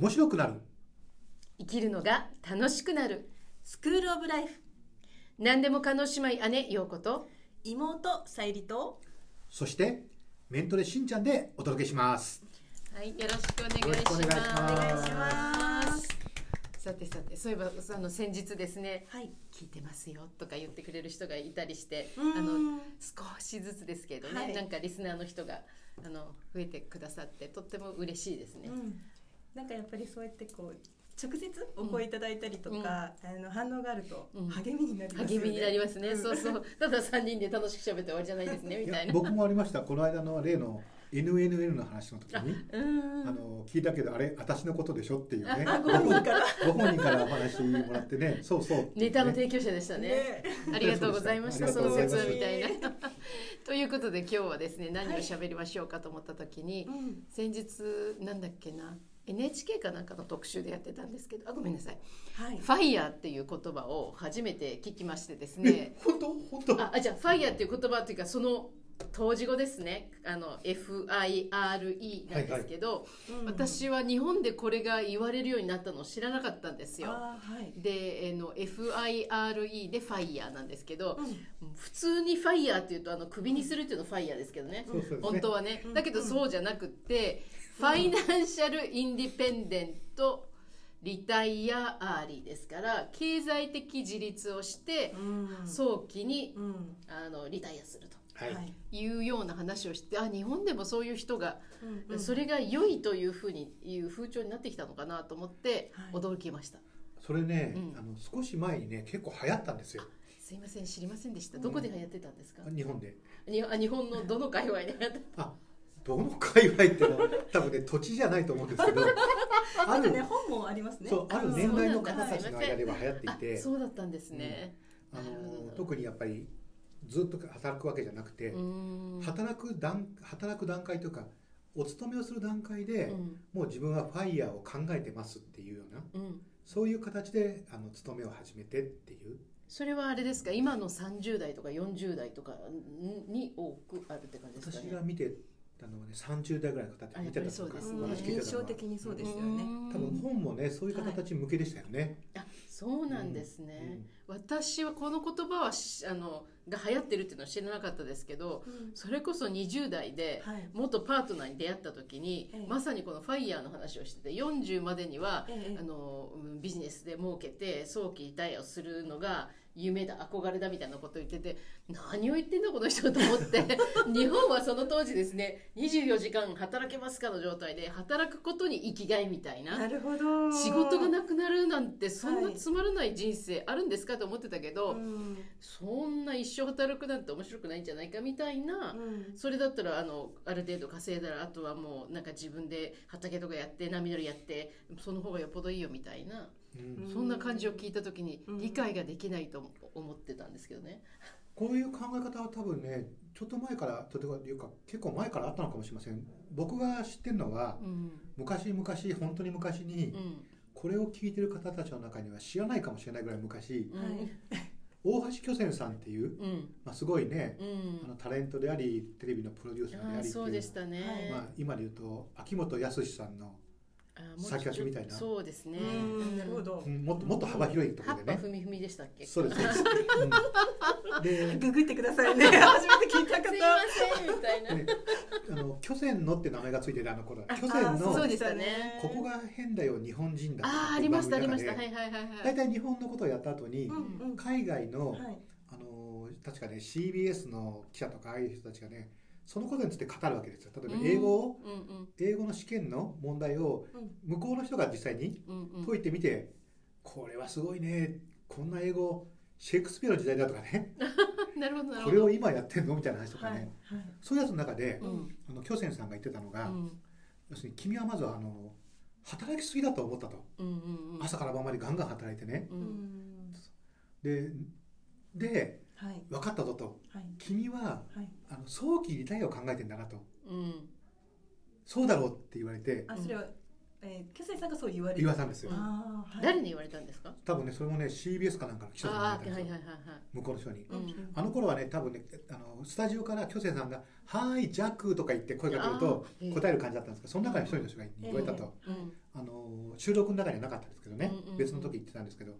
面白くなる。生きるのが楽しくなる。スクールオブライフ。何でも叶姉妹姉陽子と。妹さゆりと。そしてメントレしんちゃんでお届けします。はいよろしくお願いしよろしくお願いします。お願いします。さてさてそういえばあの先日ですねはい。聞いてますよとか言ってくれる人がいたりしてあの少しずつですけどね、はい。なんかリスナーの人があの増えてくださってとっても嬉しいですね、うん、なんかやっぱりそうやってこう直接お声いただいたりとか、あの反応があるとうん。励みになりますよね、励みになりますね、ん。そうそう。ただ3人で楽しく喋って終わりじゃないですねみたいな。僕もありました。この間の例の NNN の話の時にうん。あの聞いたけどあれ私のことでしょっていうね。あご本人から。ご本人からお話もらってね。そうそう。ネタの提供者でしたね。ね。ありがとうございました。その説みたいな。ということで今日はですね何を喋りましょうかと思った時に、うん。先日なんだっけな NHK かなんかの特集でやってたんですけどあごめんなさい、はい。ファイヤーっていう言葉を初めて聞きましてですえね本当？本当？ああじゃあファイヤーっていう言葉っていうかその当時語ですね。あの FIRE なんですけど、うん私は日本でこれが言われるようになったのを知らなかったんですよ。はい、で、えの FIRE でファイヤーなんですけど、うん。普通にファイヤーっていうとあの首にするっていうのファイヤーですけどね、そうそうですね本当はね、うん。だけどそうじゃなくって、ファイナンシャルインディペンデントリタイアアーリーですから経済的自立をしてうん。早期にうん。あのリタイアすると。はい、はいいうような話をしてあ日本でもそういう人が、うんうん。それが良いというふうにいう風潮になってきたのかなと思ってはい。驚きました、それね、うん。あの少し前にね結構流行ったんですよ。すいません知りませんでした。どこで流行ってたんですか、日本で。にあ日本のどの界隈で流行ってあどの界隈ってのは多分ね土地じゃないと思うんですけど あるね本もありますね。そうある年代の方たちの間では流行っていあてそうだったんですね、あなるほど。の特にやっぱりずっと働くわけじゃなくて、働く段働く段階というかお勤めをする段階で、うん。もう自分はファイヤーを考えてますっていうようなうん、そういう形であの勤めを始めてっていう。それはあれですか？今の30代とか40代とかに多くあるって感じですかね？私が見てたのはね30代ぐらいの方って見てたとかね。話聞いて印象たのは。的にそうですよね。多分本もねそういう方たち向けでしたよね、あそうなんですね、私はこの言葉はしあのが流行ってるっていうのは知らなかったですけどうん。それこそ20代ではい。元パートナーに出会った時に、ええ。まさにこのファイヤーの話をしてて40までにはええ。あのうんビジネスで儲けて早期リタイアをするのが夢だ憧れだみたいなことを言ってて何を言ってんだこの人と思って。日本はその当時ですね24時間働けますかの状態で働くことに生きがいみたいな。なるほど。仕事がなくなるなんてそんはない。つまらない人生あるんですかと思ってたけど、うん。そんな一生働くなんて面白くないんじゃないかみたいな、うん。それだったらあのある程度稼いだらあとはもうなんか自分で畑とかやって波乗りやってその方がよっぽどいいよみたいな、そんな感じを聞いた時にうん。理解ができないと思ってたんですけどね。こういう考え方は多分ねちょっと前からというか結構前からあったのかもしれません。僕が知ってるのはうん。昔々本当に昔にうん。これを聞いてる方たちの中には知らないかもしれないぐらい昔大橋巨泉さんっていう、うん。まあ、すごいねうん。あのタレントでありテレビのプロデューサーでありっていうそうでしたね。まあ、今で言うと秋元康さんの、先駆けみたいな。そうですね。ほど。うんもっともっと幅広いところでね。ぱふみふみでしたっけ？そうです。でググってくださいね。初めて聞いた方。すいませんみたいな。であの巨泉のって名前がついててあの頃。あ巨泉あのそうでしたね。ここが変だよ日本人だああありましたありました。はいはいはいはい。大体日本のことをやった後に、うんうん。海外の、はい。あの確かね CBS の記者とかああいう人たちがねそのことについて語るわけですよ。例えば英語を、うんうん。英語の試験の問題をうん。向こうの人が実際に。解いてみて、これはすごいね。こんな英語シェイクスピアの時代だとかね。なるほどなるこれ。を今やってんのみたいな話とかはいね、はい。そういうやつの中で、うん。あの巨泉さんが言ってたのが、うん。要するに君はまずはあの働きすぎだと思ったと、うんうんうん。朝から晩までガンガン働いてね。ううん。んでではい。分かったぞと。はい。君ははい。あの早期リタイアを考えてんだなと。うん。そうだろうって言われて。あそれはえー、巨泉さんがそう言われ言われたんですよ。はい。誰に言われたんですか？多分ねそれもね CBS かなんかの記者さんたんですよ。はいはいはい。向こうの人に。うん。あの頃はね多分ねあのスタジオから巨泉さんが「はーいジャック」とか言って声かけると答える感じだったんですけどその中に一人の人が言われたと。うん。ああの収録の中にはなかったですけどね、うんうんうん。別の時言ってたんですけど。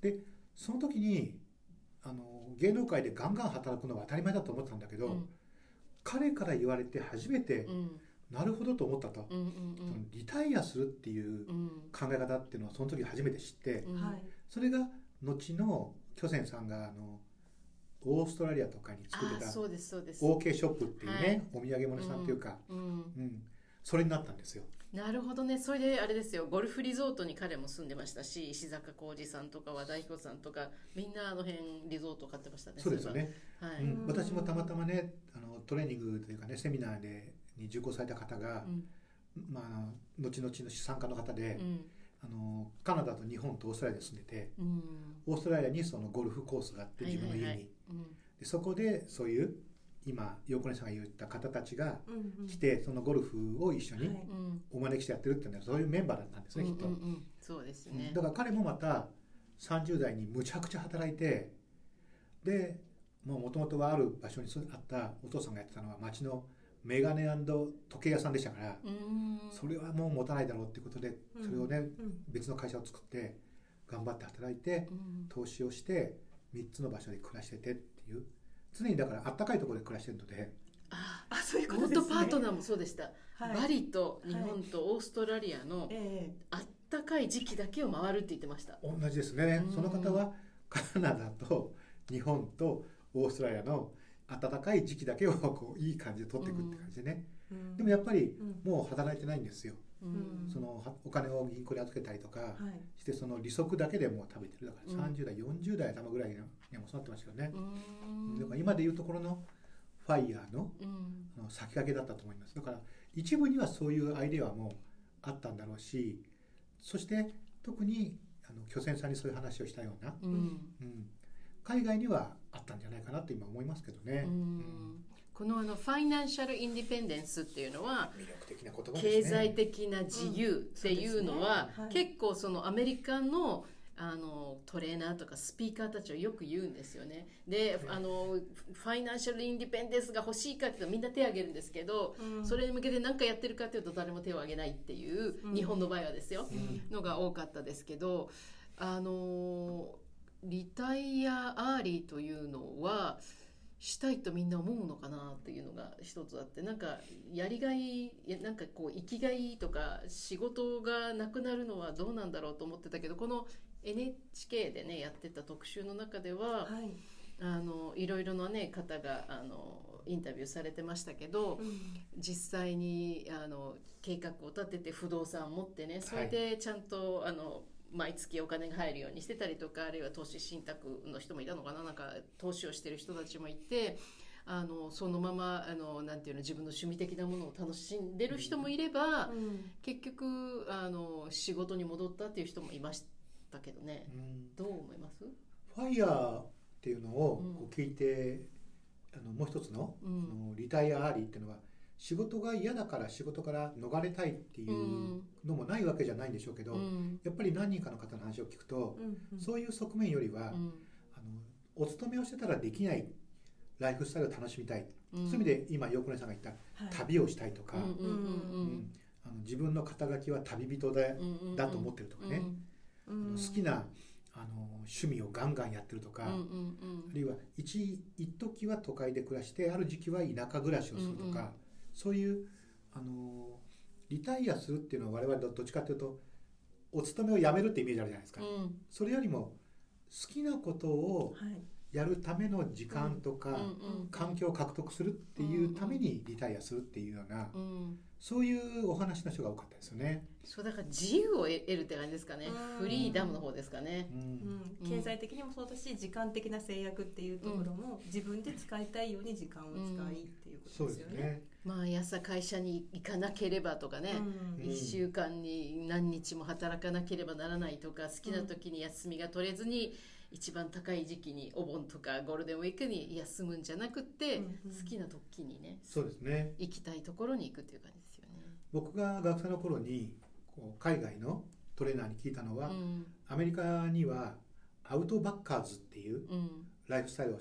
でその時にあの芸能界でガンガン働くのは当たり前だと思ってたんだけど、うん。彼から言われて初めてうんなるほどと思ったと、うんうんそのリタイアするっていううん。考え方っていうのをその時初めて知って、うん。はい。それが後の巨泉さんがあのオーストラリアとかに作ってたあそうですそうです。OK ショップっていうね、はい。お土産物屋さんっていうか、うんうん。それになったんですよ。なるほどね。それであれですよ。ゴルフリゾートに彼も住んでましたし石坂浩二さんとか和田彦さんとかみんなあの辺リゾート買ってましたねそうですよね、はい、うん、私もたまたまねあのトレーニングというかねセミナーでに受講された方が、うん。まあ、後々の参加の方で、うん。あのカナダと日本とオーストラリアで住んでてうん。オーストラリアにそのゴルフコースがあって自分の家に、でそこでそういう今横根さんが言った方たちが来てそのゴルフを一緒にお招きしてやってるっていうのはそういうメンバーだったんですね、きっと、そうですね。だから彼もまた30代にむちゃくちゃ働いてでもともとはある場所にあったお父さんがやってたのは町のメガネ時計屋さんでしたから、うん。それはもう持たないだろうっていうことでそれをね、うん。別の会社を作って頑張って働いてうん。投資をして3つの場所で暮らしててっていう。常にだからあったかいところで暮らしてるので。ああそういうこと元ですね。パートナーもそうでした、はい。バリと日本とオーストラリアのえ。あったかい時期だけを回るって言ってました。同じですね。うん。その方はカナダと日本とオーストラリアの暖かい時期だけをこういい感じで取っていくって感じでね、えうん。でもやっぱりうん。もう働いてないんですよ、うん。そのはお金を銀行に預けたりとかはい。してその利息だけでもう食べてる。だからうん。30代、40代頭ぐらいにはもうそうなってましたよね、うん。だから今でいうところのファイヤーのの先駆けだったと思います。だから一部にはそういうアイデアはもうあったんだろうしそして特にあの巨泉さんにそういう話をしたような、うん。うん、海外にはないかなと今思いますけどね、うん。このあのファイナンシャルインディペンデンスっていうのは魅力的な言葉ですね。経済的な自由っていうのは結構そのアメリカのあのトレーナーとかスピーカーたちはよく言うんですよね。であのファイナンシャルインディペンデンスが欲しいかっていうとみんな手を挙げるんですけどうん。それに向けて何かやってるかっていうと誰も手を挙げないっていううん日本の場合はですよ。うん。のが多かったですけどあのリタイアアーリーというのはしたいとみんな思うのかなっていうのが一つあってなんかやりがいやなんかこう生きがいとか仕事がなくなるのはどうなんだろうと思ってたけどこの NHK でねやってた特集の中でははい。あのいろいろな、ね、方があのインタビューされてましたけどうん。実際にあの計画を立てて不動産を持ってねそれでちゃんと、あの毎月お金が入るようにしてたりとかあるいは投資信託の人もいたのかな。なんか投資をしてる人たちもいてあのそのままあのなんていうの自分の趣味的なものを楽しんでる人もいれば、うん。結局あの仕事に戻ったっていう人もいましたけどね。うん。どう思います？ファイヤーっていうのをうん。こう聞いて、あのもう一つの,、うん。あのリタイアアーリーっていうのは仕事が嫌だから仕事から逃れたいっていうのもないわけじゃないんでしょうけど、うん。やっぱり何人かの方の話を聞くと、うんうん。そういう側面よりは、うん。あのお勤めをしてたらできないライフスタイルを楽しみたい、うん。そういう意味で今横根さんが言ったはい。旅をしたいとか、自分の肩書きは旅人で、うんうんだと思ってるとかね、うん。あの好きなあの趣味をガンガンやってるとか、あるいは一一時は都会で暮らしてある時期は田舎暮らしをするとか、そういうあのリタイアするっていうのは我々どどっちかというとお勤めを辞めるってイメージあるじゃないですか、うん。それよりも好きなことをはい。やるための時間とか、環境を獲得するっていうためにリタイアするっていうような、うん。そういうお話の人が多かったですよね。そうだから自由を得るって感じですかね。うん。フリーダムの方ですかね。うん。うん。経済的にもそうだし時間的な制約っていうところも自分で使いたいように時間を使いっていうことですよね。毎朝会社に行かなければとかね、うん。うん1週間に何日も働かなければならないとか好きな時に休みが取れずに一番高い時期にお盆とかゴールデンウィークに休むんじゃなくって、好きな時にねそうですね。行きたいところに行くっていう感じですよね。僕が学生の頃にこう海外のトレーナーに聞いたのは、うん。アメリカにはアウトバッカーズっていううん。ライフスタイルを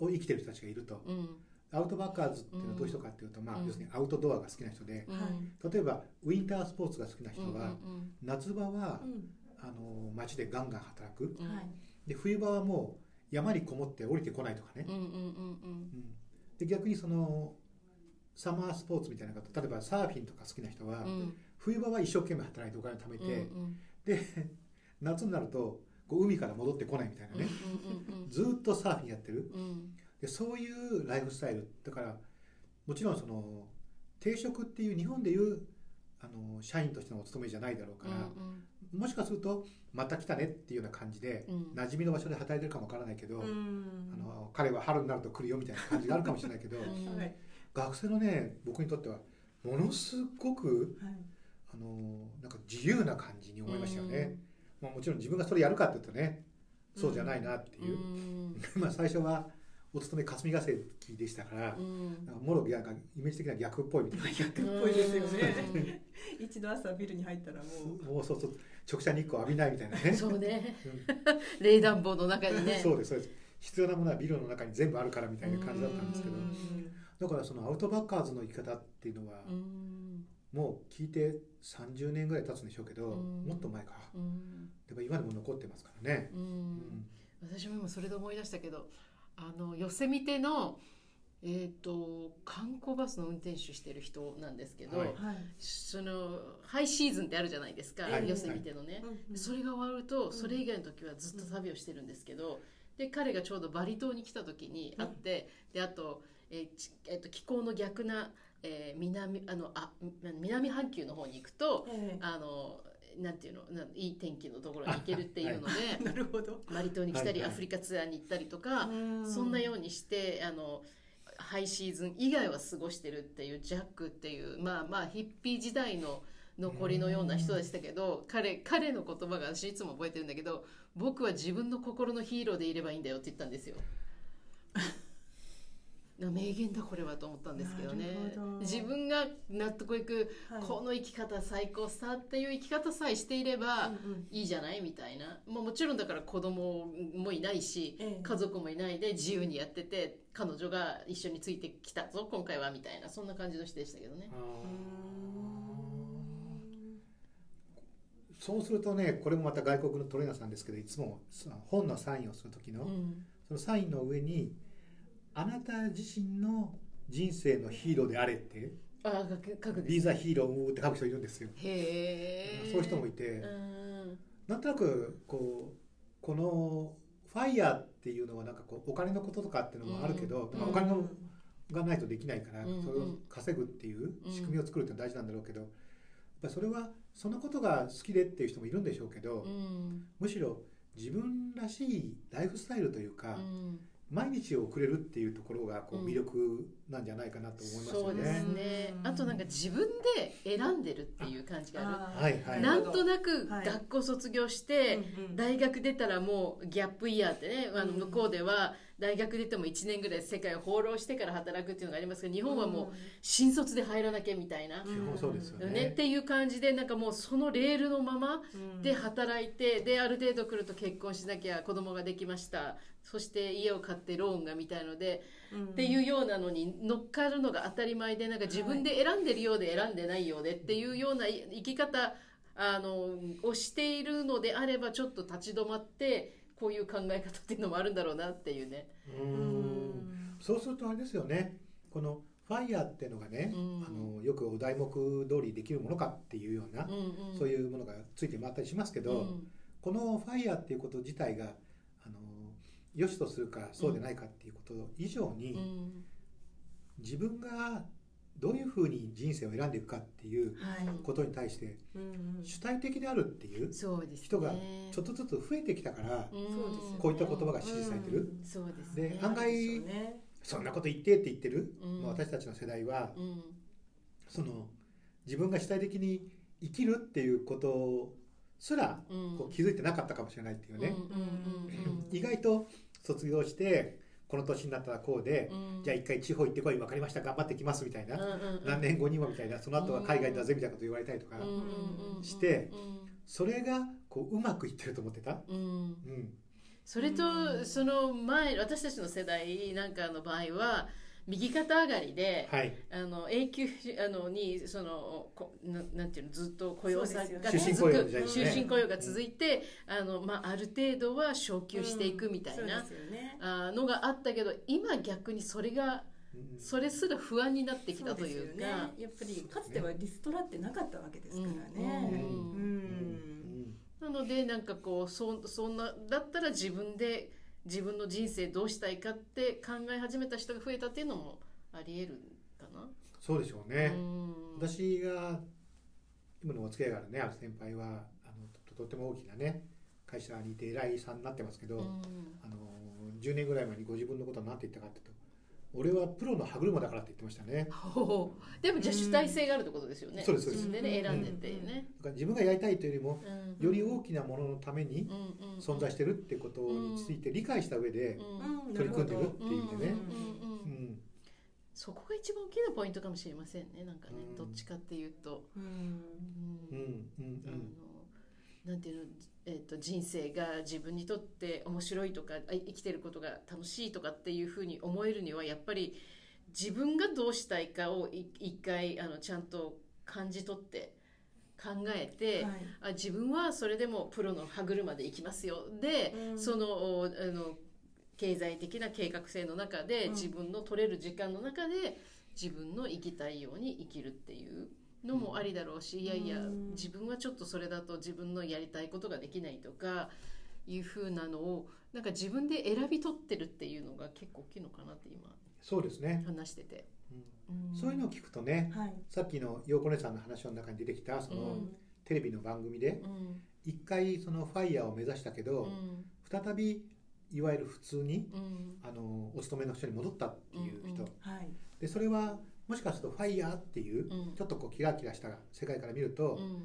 を生きてる人たちがいると。うんアウトバッカーズっていうのはどういう人かっていうと、まあうん。要するにアウトドアが好きな人でうん例えばウィンタースポーツが好きな人は、うんうん夏場はうん。あの街でガンガン働く。で冬場はもう山にこもって降りてこないとかね、で逆にそのサマースポーツみたいなこと例えばサーフィンとか好きな人は、冬場は一生懸命働いてお金貯めて、うんで夏になるとこう海から戻ってこないみたいなね、うんうんずーっとサーフィンやってるでそういうライフスタイルだからもちろんその定職っていう日本でいうあの社員としてのお勤めじゃないだろうから、もしかするとまた来たねっていうような感じで、うん。うん馴染みの場所で働いてるかもわからないけど、うん。あの彼は春になると来るよみたいな感じがあるかもしれないけどうん。はい。学生のね僕にとってはものすごくはい。あのなんか自由な感じに思いましたよね、まあ、もちろん自分がそれやるかっていうとねそうじゃないなってう。いう、ん。まあ最初はお勤め霞が関でしたから、うん。なんかもろなんかイメージ的な逆っぽいみたいな。逆っぽいですよね。一度朝ビルに入ったらもう。もうそうそう直射日光浴びないみたいなね。そうね。うん。冷暖房の中にね。そうですそうです。必要なものはビルの中に全部あるからみたいな感じだったんですけど。うん。だからそのアウトバッカーズの生き方っていうのはうん。もう聞いて30年ぐらい経つんでしょうけどうん。もっと前か。うん。でも今でも残ってますからね、私も今それで思い出したけどあのヨセミテのえっ、と観光バスの運転手してる人なんですけど、はい。はいそのハイシーズンってあるじゃないですか、はい。ヨセミテのね、うんそれが終わるとん。それ以外の時はずっと旅をしてるんですけど、で彼がちょうどバリ島に来た時に会って、であと,、えーちえっと気候の逆な、えー南あのあ南半球の方に行くとえ。あのなんていうの？ないい天気のところに行けるっていうので、えなるほど。バリ島に来たり、はいはい。アフリカツアーに行ったりとか、そんなうようにしてあのハイシーズン以外は過ごしてるっていうジャックっていうまあまあヒッピー時代の残りのような人でしたけど彼彼の言葉が私いつも覚えてるんだけど僕は自分の心のヒーローでいればいいんだよって言ったんですよ。な名言だこれはと思ったんですけどね。自分が納得いく、はい。この生き方最高さっていう生き方さえしていれば、いいじゃないみたいな、まあ、もちろんだから子供もいないし、ええ。家族もいないで自由にやってて彼女が一緒についてきたぞ今回はみたいなそんな感じの人でしたけどね。そうするとねこれもまた外国のトレーナーさんですけどいつも本のサインをする時の、うん。そのサインの上にあなた自身の人生のヒーローであれってああ書く書くん「ですビーザヒーロー」って書く人いるんですよ。へえそういう人もいて。うん。なんとなくこうこのファイヤーっていうのはなんかこうお金のこととかっていうのもあるけど、お金のがないとできないから、うんそれを稼ぐっていう仕組みを作るって大事なんだろうけど、やっぱりそれはそのことが好きでっていう人もいるんでしょうけど、うん。むしろ自分らしいライフスタイルというか、うん毎日を送れるっていうところがこううん。魅力なんじゃないかなと思いますよそうですね。ねうん。あとなんか自分で選んでるっていう感じがああー。はいはい。るなんとなくはい学校卒業して、うんうん。大学出たらもうギャップイヤーってねあのうん。向こうでは大学出ても1年ぐらい世界を放浪してから働くっていうのがありますけど日本はもう新卒で入らなきゃみたいな、うん基本そうですよね。ねっていう感じでなんかもうそのレールのままうん。で働いてである程度来ると結婚しなきゃ子供ができました。そして家を買ってローンがみたいので、うん。っていうようなのに乗っかるのが当たり前でなんか自分で選んでるようで選んでないようでっていうような生き方あのをしているのであればちょっと立ち止まってこういう考え方っていうのもあるんだろうなっていうね。ううん。んそうするとあれですよね。このファイヤーっていうのがね、うん。あのよくお題目通りできるものかっていうような、うんうん、そういうものがついて回ったりしますけど、うん。このファイヤーっていうこと自体があの良しとするかそうでないかっていうこと以上に、うん。自分がどういうふうに人生を選んでいくかっていうはい。ことに対して主体的であるっていう人がちょっとずつ増えてきたから、こういった言葉が支持されてる。で案外そんなこと言ってって言ってる、うん。まあ、私たちの世代はうん。その自分が主体的に生きるっていうことすらうん。こう気づいてなかったかもしれないっていうね、意外と卒業してこの年になったらこうで、うん。じゃあ一回地方行ってこい分かりました頑張ってきますみたいな、うんうんうん。何年後にもみたいなその後は海外だぜみたいなこと言われたりとか、うんうんうんうん。してそれがこううまくいってると思ってた、うん。うん。それとうんその前私たちの世代なんかの場合は右肩上がりで、はい。あの永久あのにそのこななんていうのずっと雇用さが続く終身雇用が続いて、あのまあある程度は昇給していくみたいな、そうですよね。あのがあったけど今逆にそれがうん。それすら不安になってきたというか。ね、やっぱりかつてはリストラってなかったわけですからね。うん。うん。なのでなんかこうそそんなだったら自分で自分の人生どうしたいかって考え始めた人が増えたっていうのもありえるかな？そうでしょうね、うん。私が今のお付き合いがあるねある先輩はあのととても大きなね会社にいて偉いさんになってますけど、うん。あの10年ぐらい前にご自分のことは何て言ったかっていうと俺はプロの歯車だからって言ってましたね。でもじゃあ主体性があるってことですよね。そうですそうです。自分でね選んでってね。だから自分がやりたいというよりもうんより大きなもののためにうんうん存在してるってことについて理解した上でうん。うん取り組んでるっていう意味でね、うんうんうんううん。ん、そこが一番大きなポイントかもしれませんね。なんかね、うん。どっちかっていうと、うん。うんうんうん。あのなんていうの、えー、と人生が自分にとって面白いとかあ生きてることが楽しいとかっていうふうに思えるにはやっぱり自分がどうしたいかをい一回あのちゃんと感じ取って考えて、はい。あ自分はそれでもプロの歯車で行きますよ。で、うん。そのおあの経済的な計画性の中で、うん。自分の取れる時間の中で自分の生きたいように生きるっていうのもありだろうし、いやいやうん自分はちょっとそれだと自分のやりたいことができないとかいうふうなのをなんか自分で選び取ってるっていうのが結構大きいのかなって今そうですね、話してて、うん。うんそういうのを聞くとねはい。さっきの陽子姉さんの話の中に出てきたその、うんテレビの番組でうん。一回そのファイヤーを目指したけど、うん。再びいわゆる普通にうん。あのお勤めの人に戻ったっていう人、はい。でそれはもしかするとファイヤーっていう、うん。ちょっとこうキラキラした世界から見ると、うん。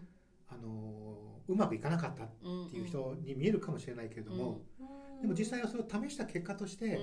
あのうまくいかなかったっていう人に見えるかもしれないけれども、でも実際はそれを試した結果として、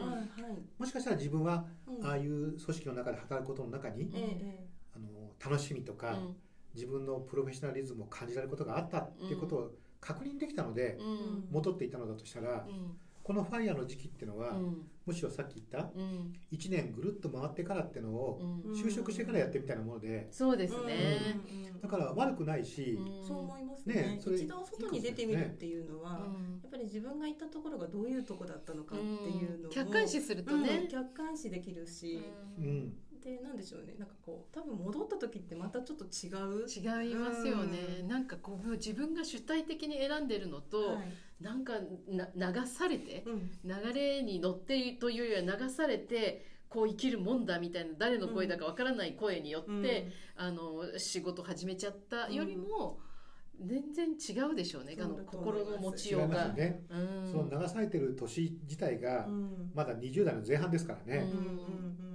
もしかしたら自分はうん。ああいう組織の中で働くことの中に、ええあの楽しみとか、うん。自分のプロフェッショナリズムを感じられることがあったっていうことを確認できたので、うん。戻っていたのだとしたら、うんこのファイヤーの時期っていうのは、うん。むしろさっき言ったうん。1年ぐるっと回ってからっていうのをうん。就職してからやってみたいなもので。そうですね、だから悪くないし、うんそう思いますね。ねそれ一度外に出てみるっていうのは、うん。やっぱり自分が行ったところがどういうとこだったのかっていうのを、客観視するとうん。ね、客観視できるし、ううんんでなんでしょうね。なんかこう多分戻った時ってまたちょっと違う。違いますよね、うん。なんかこう自分が主体的に選んでるのと、はい。なんかな流されてうん。流れに乗っているというよりは流されてこう生きるもんだみたいな誰の声だかわからない声によって、うん。あの仕事始めちゃったよりも全然違うでしょうね、あの心の持ちようが。ね、うん。その流されてる年自体がうん。まだ20代の前半ですからね、うん。うん。うん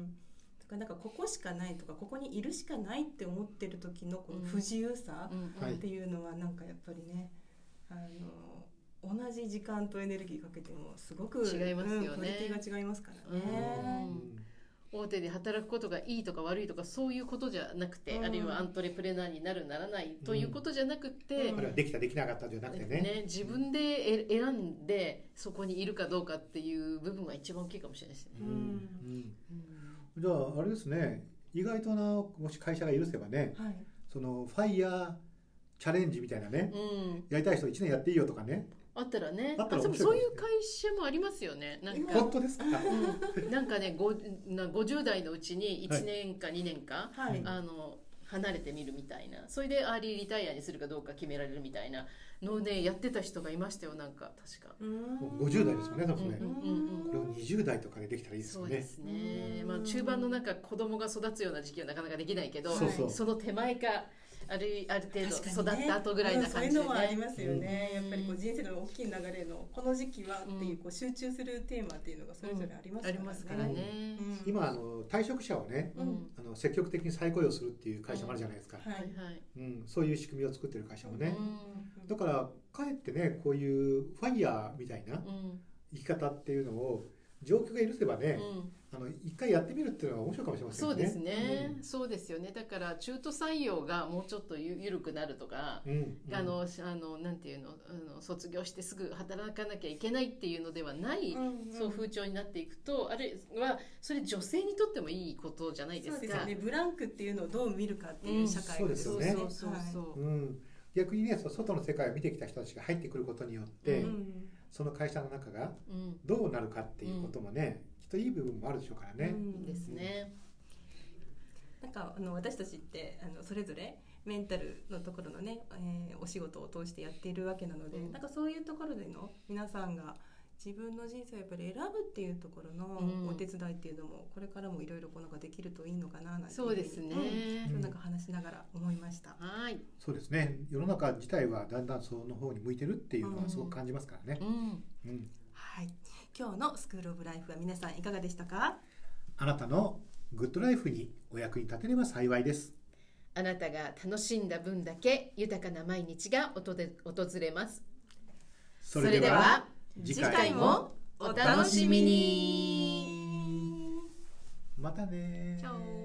だからなんかここしかないとかここにいるしかないって思ってる時のこの不自由さっていうのはなんかやっぱりねあの同じ時間とエネルギーかけてもすごく違いますよねうんクオリティが違いますからね。うん。大手で働くことがいいとか悪いとかそういうことじゃなくて、うん。あるいはアントレプレナーになるならないということじゃなくて、うん。あるいはできたできなかったじゃなくてね。ね、自分でえ選んでそこにいるかどうかっていう部分が一番大きいかもしれないですね。うん。うん。うんじゃああれですね意外となもし会社が許せばねはい。そのファイヤーチャレンジみたいなね、うん、やりたい人1年やっていいよとかね。あったらね。あったらそういう会社もありますよね。なんか。本当ですか、うん、なんかねごな50代のうちに1年か2年か、はい。あの離れてみるみたいな。それでアーリーリタイアにするかどうか決められるみたいな。のをねやってた人がいましたよなんか確か。もう50代ですもんね多分ね、うんうんうん。うんこれを20代とかでできたらいいですよね。そうですね、うんまあ、中盤のなんか子供が育つような時期はなかなかできないけどそうそう。その手前かあるある程度育った後ぐらいな感じでうんそういうのはありね。ますよね、うん。やっぱりこう人生の大きい流れのこの時期はっていううん。こう集中するテーマっていうのがそれぞれありますあからね。りますからね。うん。今あの退職者をねうん。あの積極的に再雇用するっていう会社もあるじゃないですか、ははい。いはい。うん。そういう仕組みを作ってる会社もね、うだからかえってねこういうファイヤーみたいなうん。生き方っていうのを状況が許せばね、うん。あの一回やってみるっていうのが面白いかもしれませんね。そうですね、そうですよね。だから中途採用がもうちょっとゆ緩くなるとか、うん。うん。あのあのなんていうのあの卒業してすぐ働かなきゃいけないっていうのではない、うんそう風潮になっていくとあれはそれ女性にとってもいいことじゃないですか。そうですよね。ブランクっていうのをどう見るかっていう社会うんそうですよね。そうそうそう、う。ん、逆にねその外の世界を見てきた人たちが入ってくることによって、ううんその会社の中がうんどうなるかっていうこともね、きっといい部分もあるでしょうからね。うんですね。なんかあの私たちってあのそれぞれメンタルのところのね、えーお仕事を通してやっているわけなので、うんなんかそういうところでの皆さんが自分の人生をやっぱり選ぶっていうところうんのお手伝いっていうのもこれからもいろいろこうなんかできるといいのかななんていそうですね。うん今日なんか話しながら思いました。はい。そうですね世の中自体はだんだんその方に向いてるっていうのはすごく感じますからね。うん。うんはい、今日のスクールオブライフは皆さんいかがでしたか？あなたのグッドライフにお役に立てれば幸いです。あなたが楽しんだ分だけ豊かな毎日が訪れ訪れます。そそれでは次次回も回もお楽しみに。またねチャオ